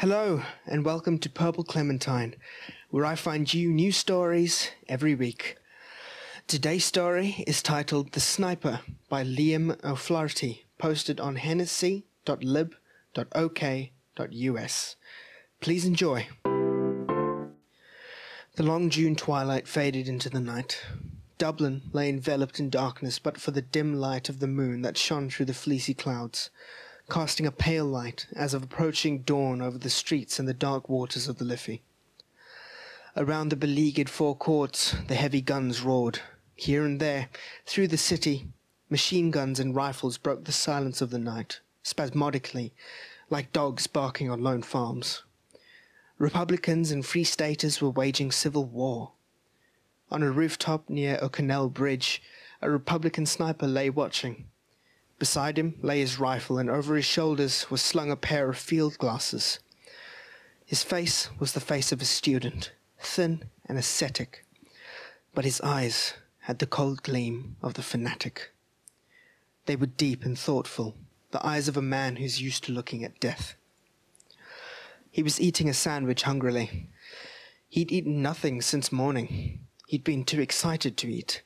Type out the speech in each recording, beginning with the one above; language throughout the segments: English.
Hello, and welcome to Purple Clementine, where I find you new stories every week. Today's story is titled The Sniper by Liam O'Flaherty, posted on hennessy.lib.ok.us. Please enjoy. The long June twilight faded into the night. Dublin lay enveloped in darkness but for the dim light of the moon that shone through the fleecy clouds casting a pale light as of approaching dawn over the streets and the dark waters of the Liffey. Around the beleaguered four courts, the heavy guns roared. Here and there, through the city, machine guns and rifles broke the silence of the night, spasmodically, like dogs barking on lone farms. Republicans and Free Staters were waging civil war. On a rooftop near O'Connell Bridge, a Republican sniper lay watching. Beside him lay his rifle, and over his shoulders was slung a pair of field glasses. His face was the face of a student, thin and ascetic, but his eyes had the cold gleam of the fanatic. They were deep and thoughtful, the eyes of a man who's used to looking at death. He was eating a sandwich hungrily. He'd eaten nothing since morning. He'd been too excited to eat.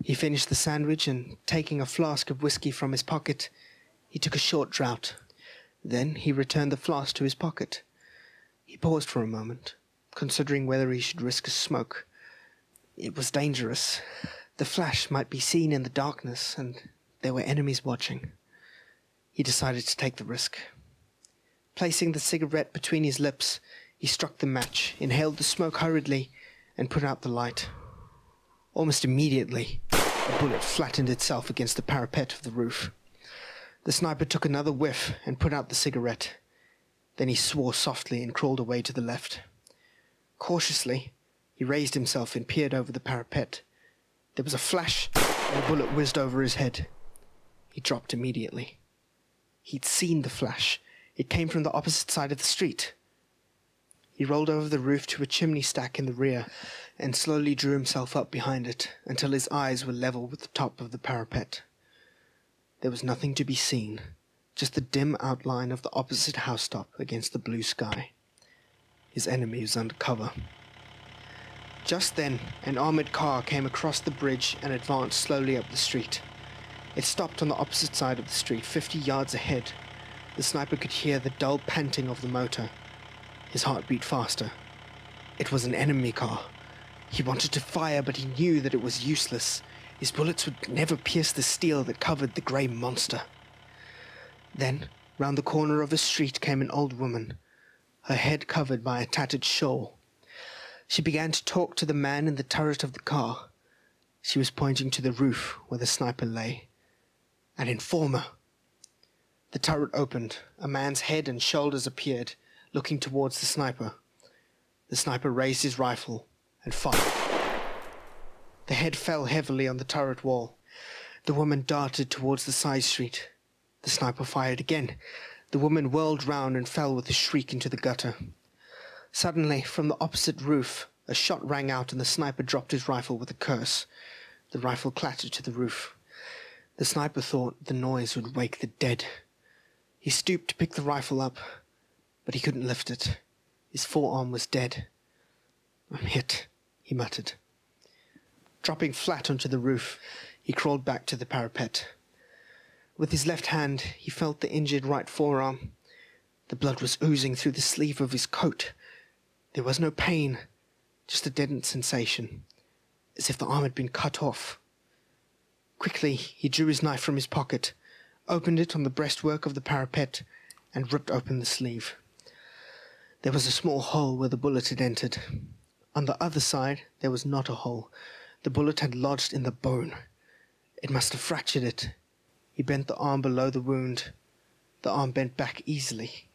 He finished the sandwich and, taking a flask of whisky from his pocket, he took a short draught. Then he returned the flask to his pocket. He paused for a moment, considering whether he should risk a smoke. It was dangerous. The flash might be seen in the darkness, and there were enemies watching. He decided to take the risk. Placing the cigarette between his lips, he struck the match, inhaled the smoke hurriedly, and put out the light. Almost immediately, a bullet flattened itself against the parapet of the roof. The sniper took another whiff and put out the cigarette. Then he swore softly and crawled away to the left. Cautiously, he raised himself and peered over the parapet. There was a flash, and a bullet whizzed over his head. He dropped immediately. He'd seen the flash. It came from the opposite side of the street. He rolled over the roof to a chimney stack in the rear and slowly drew himself up behind it until his eyes were level with the top of the parapet. There was nothing to be seen, just the dim outline of the opposite housetop against the blue sky. His enemy was under cover. Just then, an armored car came across the bridge and advanced slowly up the street. It stopped on the opposite side of the street, fifty yards ahead. The sniper could hear the dull panting of the motor. His heart beat faster. It was an enemy car. He wanted to fire, but he knew that it was useless. His bullets would never pierce the steel that covered the grey monster. Then, round the corner of a street came an old woman, her head covered by a tattered shawl. She began to talk to the man in the turret of the car. She was pointing to the roof where the sniper lay. An informer! The turret opened. A man's head and shoulders appeared, looking towards the sniper. The sniper raised his rifle and fired. The head fell heavily on the turret wall. The woman darted towards the side street. The sniper fired again. The woman whirled round and fell with a shriek into the gutter. Suddenly, from the opposite roof, a shot rang out and the sniper dropped his rifle with a curse. The rifle clattered to the roof. The sniper thought the noise would wake the dead. He stooped to pick the rifle up, but he couldn't lift it. His forearm was dead. I'm hit he muttered. Dropping flat onto the roof, he crawled back to the parapet. With his left hand, he felt the injured right forearm. The blood was oozing through the sleeve of his coat. There was no pain, just a deadened sensation, as if the arm had been cut off. Quickly, he drew his knife from his pocket, opened it on the breastwork of the parapet, and ripped open the sleeve. There was a small hole where the bullet had entered. On the other side, there was not a hole. The bullet had lodged in the bone. It must have fractured it. He bent the arm below the wound. The arm bent back easily.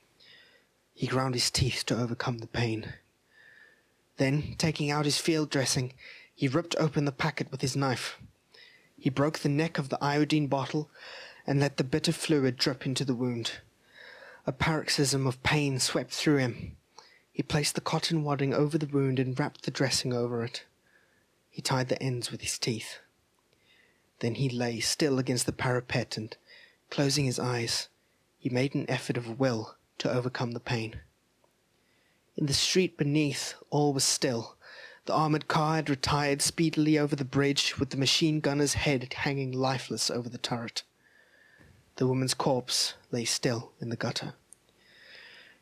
He ground his teeth to overcome the pain. Then, taking out his field dressing, he ripped open the packet with his knife. He broke the neck of the iodine bottle and let the bitter fluid drip into the wound. A paroxysm of pain swept through him. He placed the cotton wadding over the wound and wrapped the dressing over it. He tied the ends with his teeth. Then he lay still against the parapet and, closing his eyes, he made an effort of will to overcome the pain. In the street beneath, all was still. The armored car had retired speedily over the bridge, with the machine gunner's head hanging lifeless over the turret. The woman's corpse lay still in the gutter.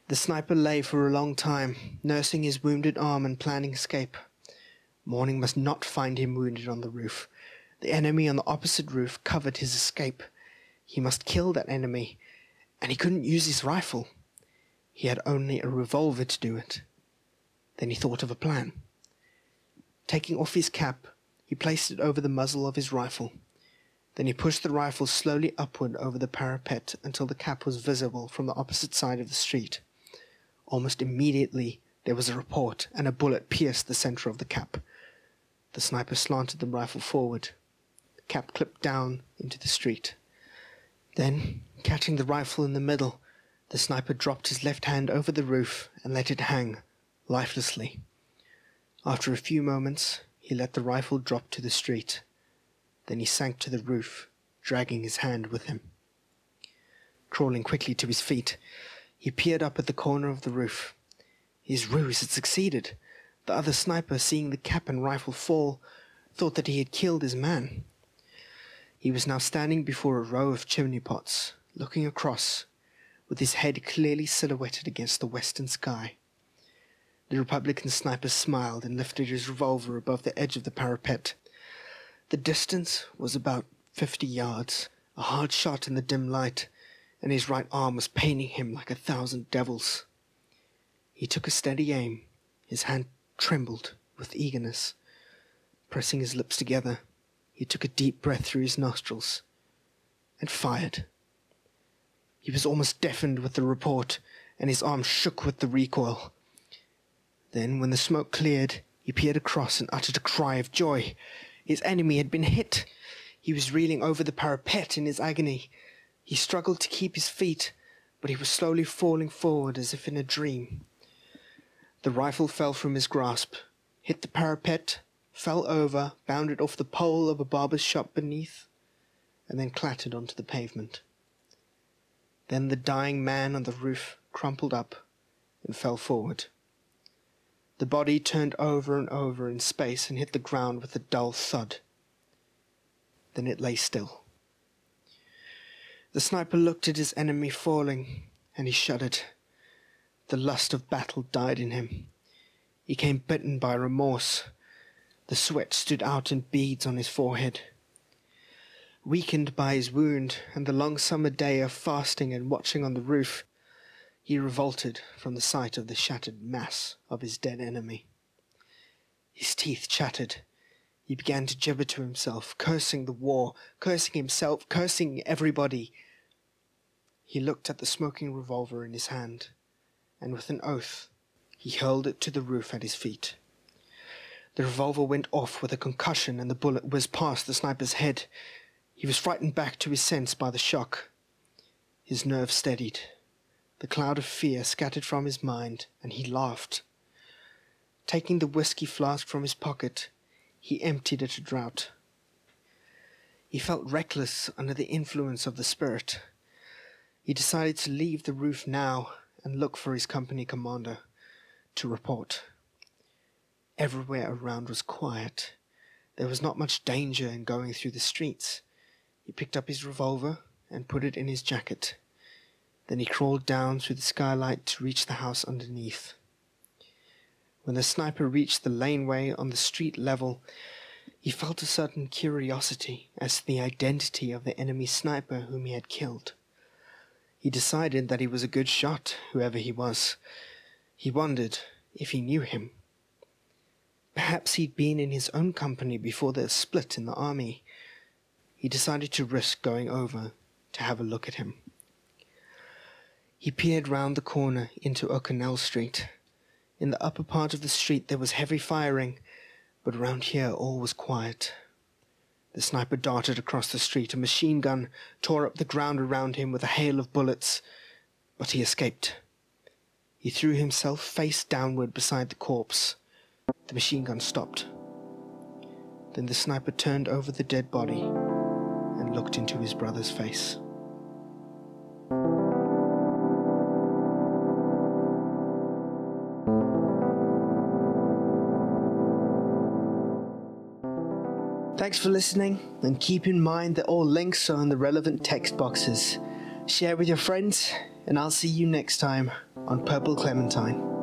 The sniper lay for a long time, nursing his wounded arm and planning escape. Morning must not find him wounded on the roof. The enemy on the opposite roof covered his escape. He must kill that enemy, and he couldn't use his rifle. He had only a revolver to do it. Then he thought of a plan. Taking off his cap, he placed it over the muzzle of his rifle. Then he pushed the rifle slowly upward over the parapet until the cap was visible from the opposite side of the street. Almost immediately there was a report, and a bullet pierced the center of the cap. The sniper slanted the rifle forward. The cap clipped down into the street. Then, catching the rifle in the middle, the sniper dropped his left hand over the roof and let it hang, lifelessly. After a few moments, he let the rifle drop to the street. Then he sank to the roof, dragging his hand with him. Crawling quickly to his feet, he peered up at the corner of the roof. His ruse had succeeded. The other sniper, seeing the cap and rifle fall, thought that he had killed his man. He was now standing before a row of chimney pots, looking across, with his head clearly silhouetted against the western sky. The Republican sniper smiled and lifted his revolver above the edge of the parapet. The distance was about fifty yards, a hard shot in the dim light, and his right arm was paining him like a thousand devils. He took a steady aim. His hand trembled with eagerness. Pressing his lips together, he took a deep breath through his nostrils and fired. He was almost deafened with the report, and his arm shook with the recoil. Then, when the smoke cleared, he peered across and uttered a cry of joy. His enemy had been hit. He was reeling over the parapet in his agony. He struggled to keep his feet, but he was slowly falling forward as if in a dream. The rifle fell from his grasp, hit the parapet, fell over, bounded off the pole of a barber's shop beneath, and then clattered onto the pavement. Then the dying man on the roof crumpled up and fell forward. The body turned over and over in space and hit the ground with a dull thud. Then it lay still. The sniper looked at his enemy falling, and he shuddered. The lust of battle died in him. He came bitten by remorse. The sweat stood out in beads on his forehead. Weakened by his wound and the long summer day of fasting and watching on the roof, he revolted from the sight of the shattered mass of his dead enemy. His teeth chattered. He began to gibber to himself, cursing the war, cursing himself, cursing everybody, he looked at the smoking revolver in his hand, and with an oath, he hurled it to the roof at his feet. The revolver went off with a concussion, and the bullet whizzed past the sniper's head. He was frightened back to his sense by the shock. His nerves steadied. The cloud of fear scattered from his mind, and he laughed. Taking the whiskey flask from his pocket, he emptied it a draught. He felt reckless under the influence of the spirit. He decided to leave the roof now and look for his company commander to report. Everywhere around was quiet. There was not much danger in going through the streets. He picked up his revolver and put it in his jacket. Then he crawled down through the skylight to reach the house underneath. When the sniper reached the laneway on the street level, he felt a certain curiosity as to the identity of the enemy sniper whom he had killed. He decided that he was a good shot, whoever he was. He wondered if he knew him. Perhaps he'd been in his own company before the split in the army. He decided to risk going over to have a look at him. He peered round the corner into O'Connell Street. In the upper part of the street there was heavy firing, but round here all was quiet. The sniper darted across the street. A machine gun tore up the ground around him with a hail of bullets, but he escaped. He threw himself face downward beside the corpse. The machine gun stopped. Then the sniper turned over the dead body and looked into his brother's face. Thanks for listening, and keep in mind that all links are in the relevant text boxes. Share with your friends, and I'll see you next time on Purple Clementine.